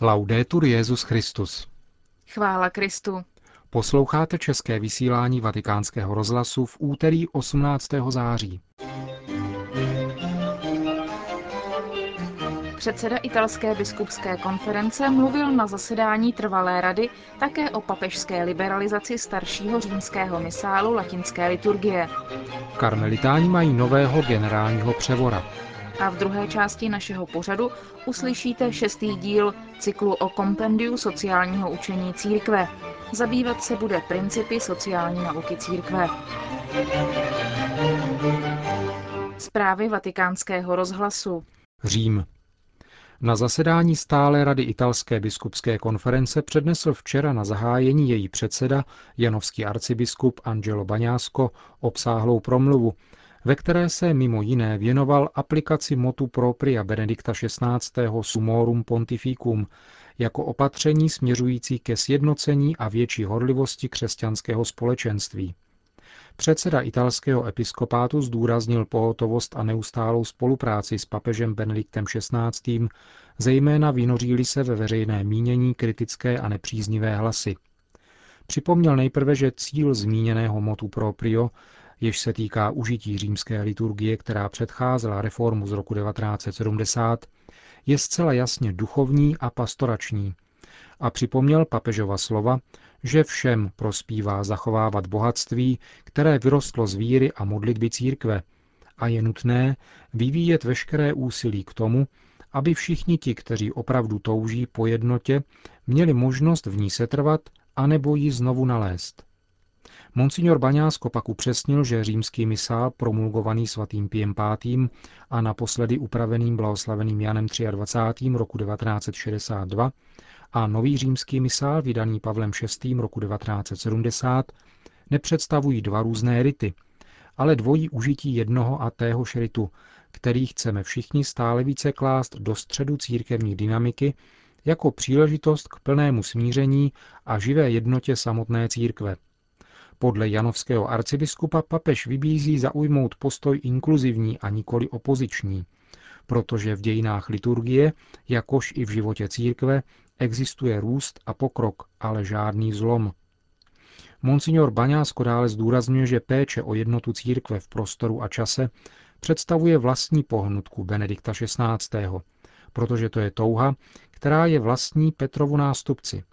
Laudetur Jezus Christus. Chvála Kristu. Posloucháte české vysílání Vatikánského rozhlasu v úterý 18. září. Předseda italské biskupské konference mluvil na zasedání trvalé rady také o papežské liberalizaci staršího římského misálu latinské liturgie. Karmelitáni mají nového generálního převora. A v druhé části našeho pořadu uslyšíte šestý díl cyklu o kompendiu sociálního učení církve. Zabývat se bude principy sociální nauky církve. Zprávy vatikánského rozhlasu. Řím. Na zasedání stále rady italské biskupské konference přednesl včera na zahájení její předseda, janovský arcibiskup Angelo Baňásko, obsáhlou promluvu, ve které se mimo jiné věnoval aplikaci motu propria Benedikta XVI. Sumorum Pontificum jako opatření směřující ke sjednocení a větší horlivosti křesťanského společenství. Předseda italského episkopátu zdůraznil pohotovost a neustálou spolupráci s papežem Benediktem XVI., zejména vynoříli se ve veřejné mínění kritické a nepříznivé hlasy. Připomněl nejprve, že cíl zmíněného motu proprio, jež se týká užití římské liturgie, která předcházela reformu z roku 1970, je zcela jasně duchovní a pastorační. A připomněl papežova slova, že všem prospívá zachovávat bohatství, které vyrostlo z víry a modlitby církve, a je nutné vyvíjet veškeré úsilí k tomu, aby všichni ti, kteří opravdu touží po jednotě, měli možnost v ní setrvat anebo ji znovu nalézt. Monsignor Baňásko pak upřesnil, že římský misál promulgovaný svatým Piem V. a naposledy upraveným blahoslaveným Janem 23. roku 1962 a nový římský misál vydaný Pavlem VI. roku 1970 nepředstavují dva různé rity, ale dvojí užití jednoho a téhož ritu, který chceme všichni stále více klást do středu církevní dynamiky jako příležitost k plnému smíření a živé jednotě samotné církve. Podle janovského arcibiskupa papež vybízí zaujmout postoj inkluzivní a nikoli opoziční, protože v dějinách liturgie, jakož i v životě církve, existuje růst a pokrok, ale žádný zlom. Monsignor Baňásko dále zdůrazňuje, že péče o jednotu církve v prostoru a čase představuje vlastní pohnutku Benedikta XVI., protože to je touha, která je vlastní Petrovu nástupci.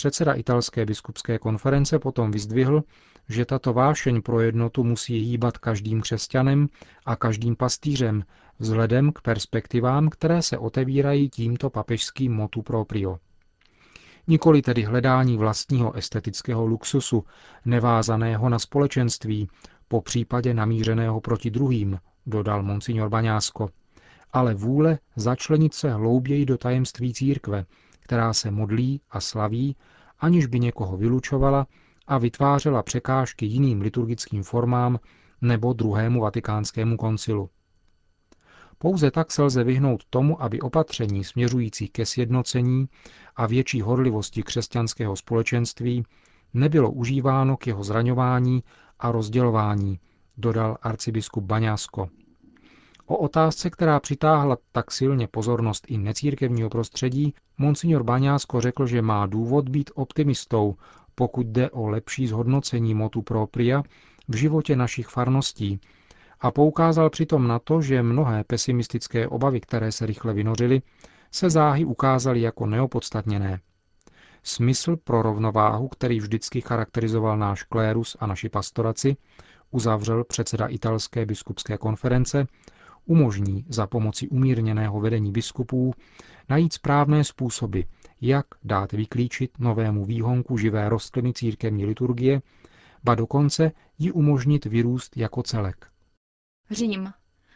Předseda italské biskupské konference potom vyzdvihl, že tato vášeň pro jednotu musí hýbat každým křesťanem a každým pastýřem vzhledem k perspektivám, které se otevírají tímto papežským motu proprio. Nikoli tedy hledání vlastního estetického luxusu, nevázaného na společenství, po případě namířeného proti druhým, dodal monsignor Baňásko, ale vůle začlenit se hlouběji do tajemství církve, která se modlí a slaví, aniž by někoho vylučovala a vytvářela překážky jiným liturgickým formám nebo druhému vatikánskému koncilu. Pouze tak se lze vyhnout tomu, aby opatření směřující ke sjednocení a větší horlivosti křesťanského společenství nebylo užíváno k jeho zraňování a rozdělování, dodal arcibiskup Baňásko. O otázce, která přitáhla tak silně pozornost i necírkevního prostředí, monsignor Baňásko řekl, že má důvod být optimistou, pokud jde o lepší zhodnocení motu propria v životě našich farností a poukázal přitom na to, že mnohé pesimistické obavy, které se rychle vynořily, se záhy ukázaly jako neopodstatněné. Smysl pro rovnováhu, který vždycky charakterizoval náš klérus a naši pastoraci, uzavřel předseda italské biskupské konference, umožní za pomoci umírněného vedení biskupů najít správné způsoby, jak dát vyklíčit novému výhonku živé rostliny církevní liturgie, ba dokonce ji umožnit vyrůst jako celek. Řím.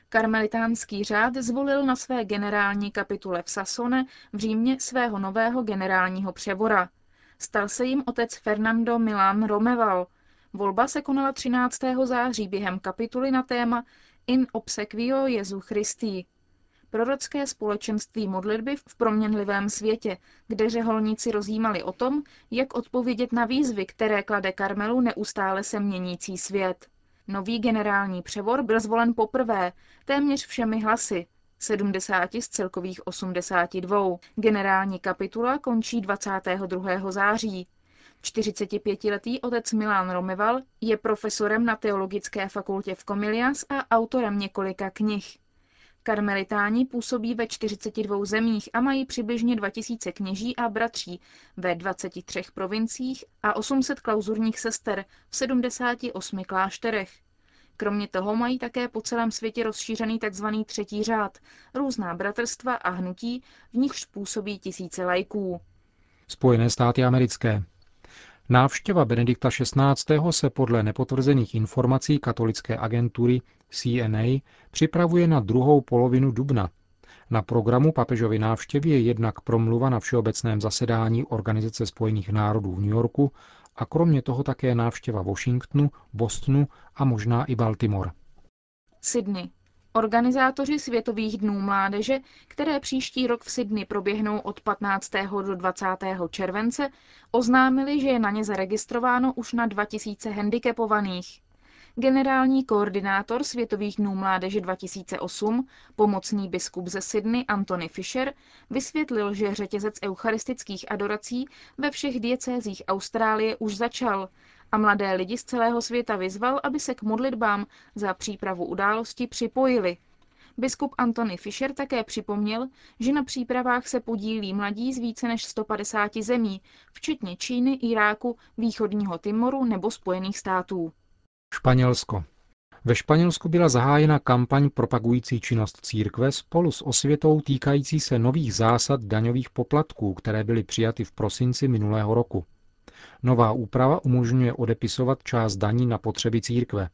Karmelitánský řád zvolil na své generální kapitule v Sasone v Římě svého nového generálního přebora. Stal se jim otec Fernando Milan Romeval. Volba se konala 13. září během kapituly na téma In obsequio Jezu Christi. Prorocké společenství modlitby v proměnlivém světě, kde řeholníci rozjímali o tom, jak odpovědět na výzvy, které klade Karmelu neustále se měnící svět. Nový generální převor byl zvolen poprvé, téměř všemi hlasy, 70 z celkových 82. Generální kapitula končí 22. září. 45-letý otec Milan Romeval je profesorem na Teologické fakultě v Comilias a autorem několika knih. Karmelitáni působí ve 42 zemích a mají přibližně 2000 kněží a bratří ve 23 provinciích a 800 klauzurních sester v 78 klášterech. Kromě toho mají také po celém světě rozšířený tzv. třetí řád, různá bratrstva a hnutí, v nichž působí tisíce lajků. Spojené státy americké. Návštěva Benedikta XVI. se podle nepotvrzených informací katolické agentury CNA připravuje na druhou polovinu dubna. Na programu papežovy návštěvy je jednak promluva na všeobecném zasedání Organizace spojených národů v New Yorku a kromě toho také návštěva Washingtonu, Bostonu a možná i Baltimore. Sydney. Organizátoři Světových dnů mládeže, které příští rok v Sydney proběhnou od 15. do 20. července, oznámili, že je na ně zaregistrováno už na 2000 handicapovaných. Generální koordinátor Světových dnů mládeže 2008, pomocný biskup ze Sydney Anthony Fisher, vysvětlil, že řetězec eucharistických adorací ve všech diecézích Austrálie už začal a mladé lidi z celého světa vyzval, aby se k modlitbám za přípravu události připojili. Biskup Anthony Fisher také připomněl, že na přípravách se podílí mladí z více než 150 zemí, včetně Číny, Iráku, východního Timoru nebo Spojených států. Španělsko. Ve Španělsku byla zahájena kampaň propagující činnost církve spolu s osvětou týkající se nových zásad daňových poplatků, které byly přijaty v prosinci minulého roku. Nová úprava umožňuje odepisovat část daní na potřeby církve.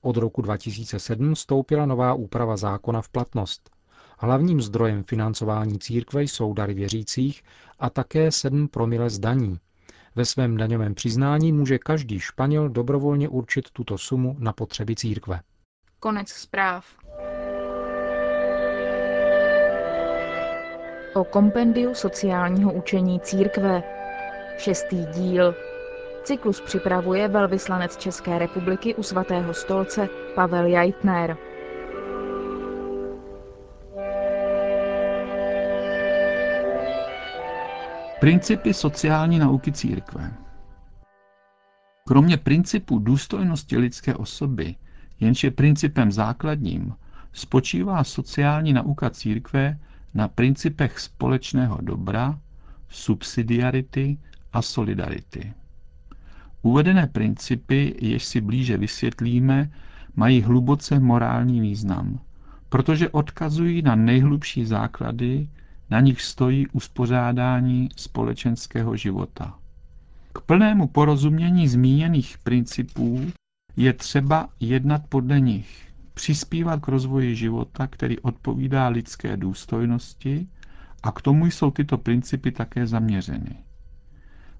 Od roku 2007 vstoupila nová úprava zákona v platnost. Hlavním zdrojem financování církve jsou dary věřících a také 7 promile z daní, ve svém daňovém přiznání může každý Španěl dobrovolně určit tuto sumu na potřeby církve. Konec zpráv. O kompendiu sociálního učení církve. Šestý díl. Cyklus připravuje velvyslanec České republiky u svatého stolce Pavel Jajtner. Principy sociální nauky církve. Kromě principu důstojnosti lidské osoby, jenž je principem základním, spočívá sociální nauka církve na principech společného dobra, subsidiarity a solidarity. Uvedené principy, jež si blíže vysvětlíme, mají hluboce morální význam, protože odkazují na nejhlubší základy, na nich stojí uspořádání společenského života. K plnému porozumění zmíněných principů je třeba jednat podle nich, přispívat k rozvoji života, který odpovídá lidské důstojnosti a k tomu jsou tyto principy také zaměřeny.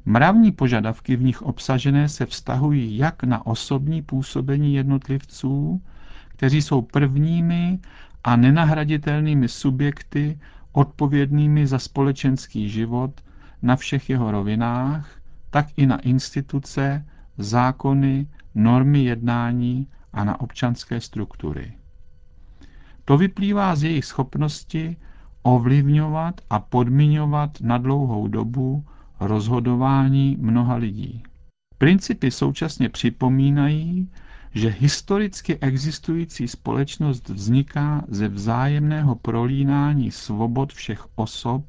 Mravní požadavky v nich obsažené se vztahují jak na osobní působení jednotlivců, kteří jsou prvními a nenahraditelnými subjekty odpovědnými za společenský život na všech jeho rovinách, tak i na instituce, zákony, normy jednání a na občanské struktury. To vyplývá z jejich schopnosti ovlivňovat a podmiňovat na dlouhou dobu rozhodování mnoha lidí. Principy současně připomínají, že historicky existující společnost vzniká ze vzájemného prolínání svobod všech osob,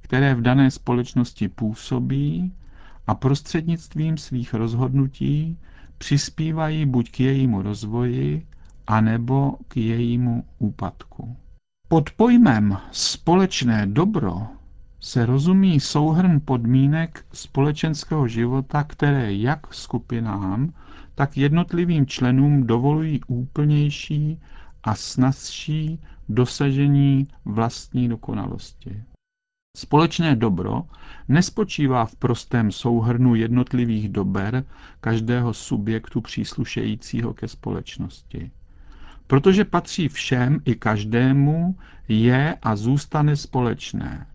které v dané společnosti působí a prostřednictvím svých rozhodnutí přispívají buď k jejímu rozvoji, anebo k jejímu úpadku. Pod pojmem společné dobro se rozumí souhrn podmínek společenského života, které jak skupinám, tak jednotlivým členům dovolují úplnější a snazší dosažení vlastní dokonalosti. Společné dobro nespočívá v prostém souhrnu jednotlivých dober každého subjektu příslušejícího ke společnosti. Protože patří všem i každému, je a zůstane společné.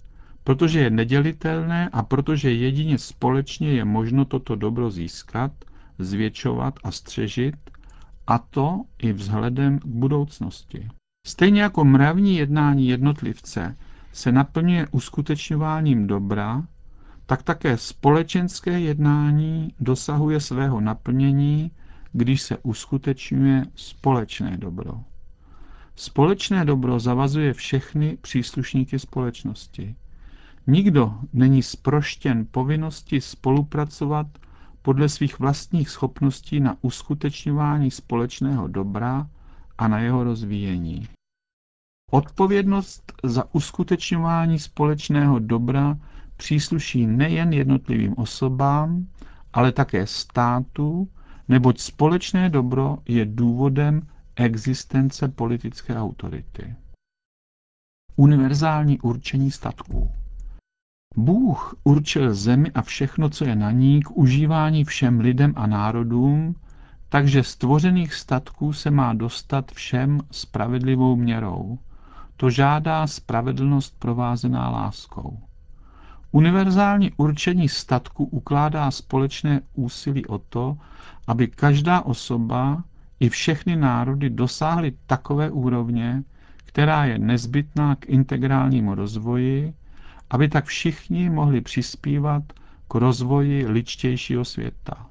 Protože je nedělitelné a protože jedině společně je možno toto dobro získat – zvětšovat a střežit, a to i vzhledem k budoucnosti. Stejně jako mravní jednání jednotlivce se naplňuje uskutečňováním dobra, tak také společenské jednání dosahuje svého naplnění, když se uskutečňuje společné dobro. Společné dobro zavazuje všechny příslušníky společnosti. Nikdo není sproštěn povinnosti spolupracovat podle svých vlastních schopností na uskutečňování společného dobra a na jeho rozvíjení. Odpovědnost za uskutečňování společného dobra přísluší nejen jednotlivým osobám, ale také státu, neboť společné dobro je důvodem existence politické autority. Univerzální určení statků. Bůh určil zemi a všechno, co je na ní, k užívání všem lidem a národům, takže stvořených statků se má dostat všem spravedlivou měrou. To žádá spravedlnost provázená láskou. Univerzální určení statku ukládá společné úsilí o to, aby každá osoba i všechny národy dosáhly takové úrovně, která je nezbytná k integrálnímu rozvoji, aby tak všichni mohli přispívat k rozvoji ličtějšího světa.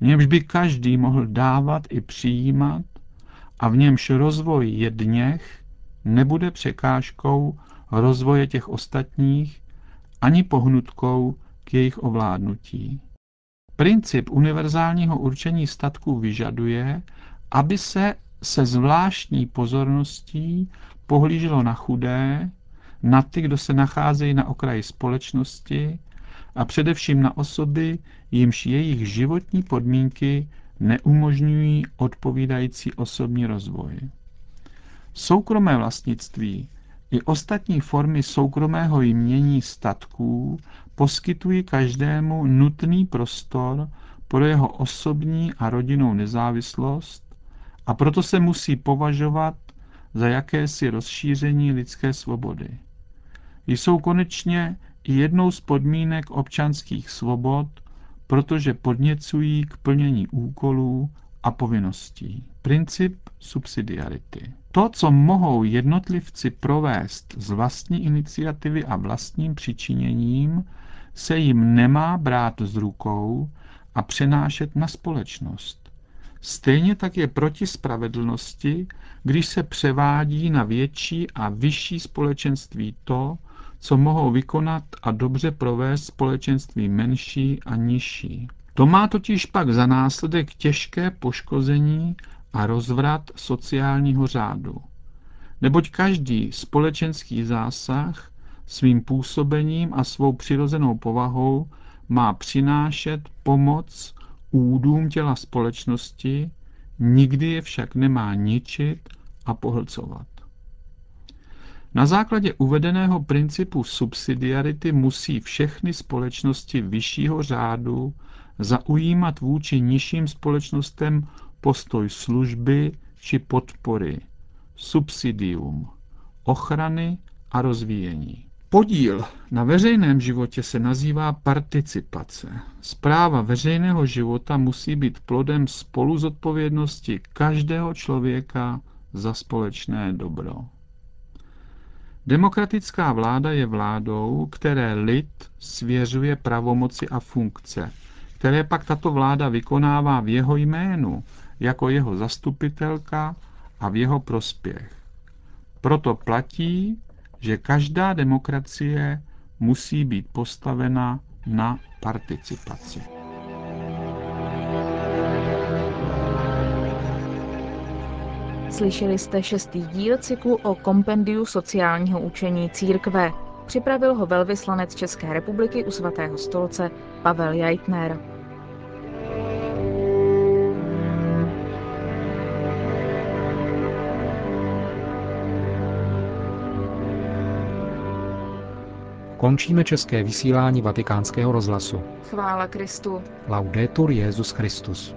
V němž by každý mohl dávat i přijímat a v němž rozvoj jedněch nebude překážkou rozvoje těch ostatních ani pohnutkou k jejich ovládnutí. Princip univerzálního určení statků vyžaduje, aby se se zvláštní pozorností pohlíželo na chudé, na ty, kdo se nacházejí na okraji společnosti a především na osoby, jimž jejich životní podmínky neumožňují odpovídající osobní rozvoj. Soukromé vlastnictví i ostatní formy soukromého jmění statků poskytují každému nutný prostor pro jeho osobní a rodinnou nezávislost a proto se musí považovat za jakési rozšíření lidské svobody. Jsou konečně i jednou z podmínek občanských svobod, protože podněcují k plnění úkolů a povinností. Princip subsidiarity. To, co mohou jednotlivci provést z vlastní iniciativy a vlastním přičiněním, se jim nemá brát z rukou a přenášet na společnost. Stejně tak je proti spravedlnosti, když se převádí na větší a vyšší společenství to, co mohou vykonat a dobře provést společenství menší a nižší. To má totiž pak za následek těžké poškození a rozvrat sociálního řádu. Neboť každý společenský zásah svým působením a svou přirozenou povahou má přinášet pomoc údům těla společnosti, nikdy je však nemá ničit a pohlcovat. Na základě uvedeného principu subsidiarity musí všechny společnosti vyššího řádu zaujímat vůči nižším společnostem postoj služby či podpory, subsidium, ochrany a rozvíjení. Podíl na veřejném životě se nazývá participace. Zpráva veřejného života musí být plodem spoluzodpovědnosti každého člověka za společné dobro. Demokratická vláda je vládou, které lid svěřuje pravomoci a funkce, které pak tato vláda vykonává v jeho jménu, jako jeho zastupitelka a v jeho prospěch. Proto platí, že každá demokracie musí být postavena na participaci. Slyšeli jste šestý díl cyklu o kompendiu sociálního učení církve. Připravil ho velvyslanec České republiky u svatého stolce Pavel Jajtner. Končíme české vysílání vatikánského rozhlasu. Chvála Kristu. Laudetur Jezus Christus.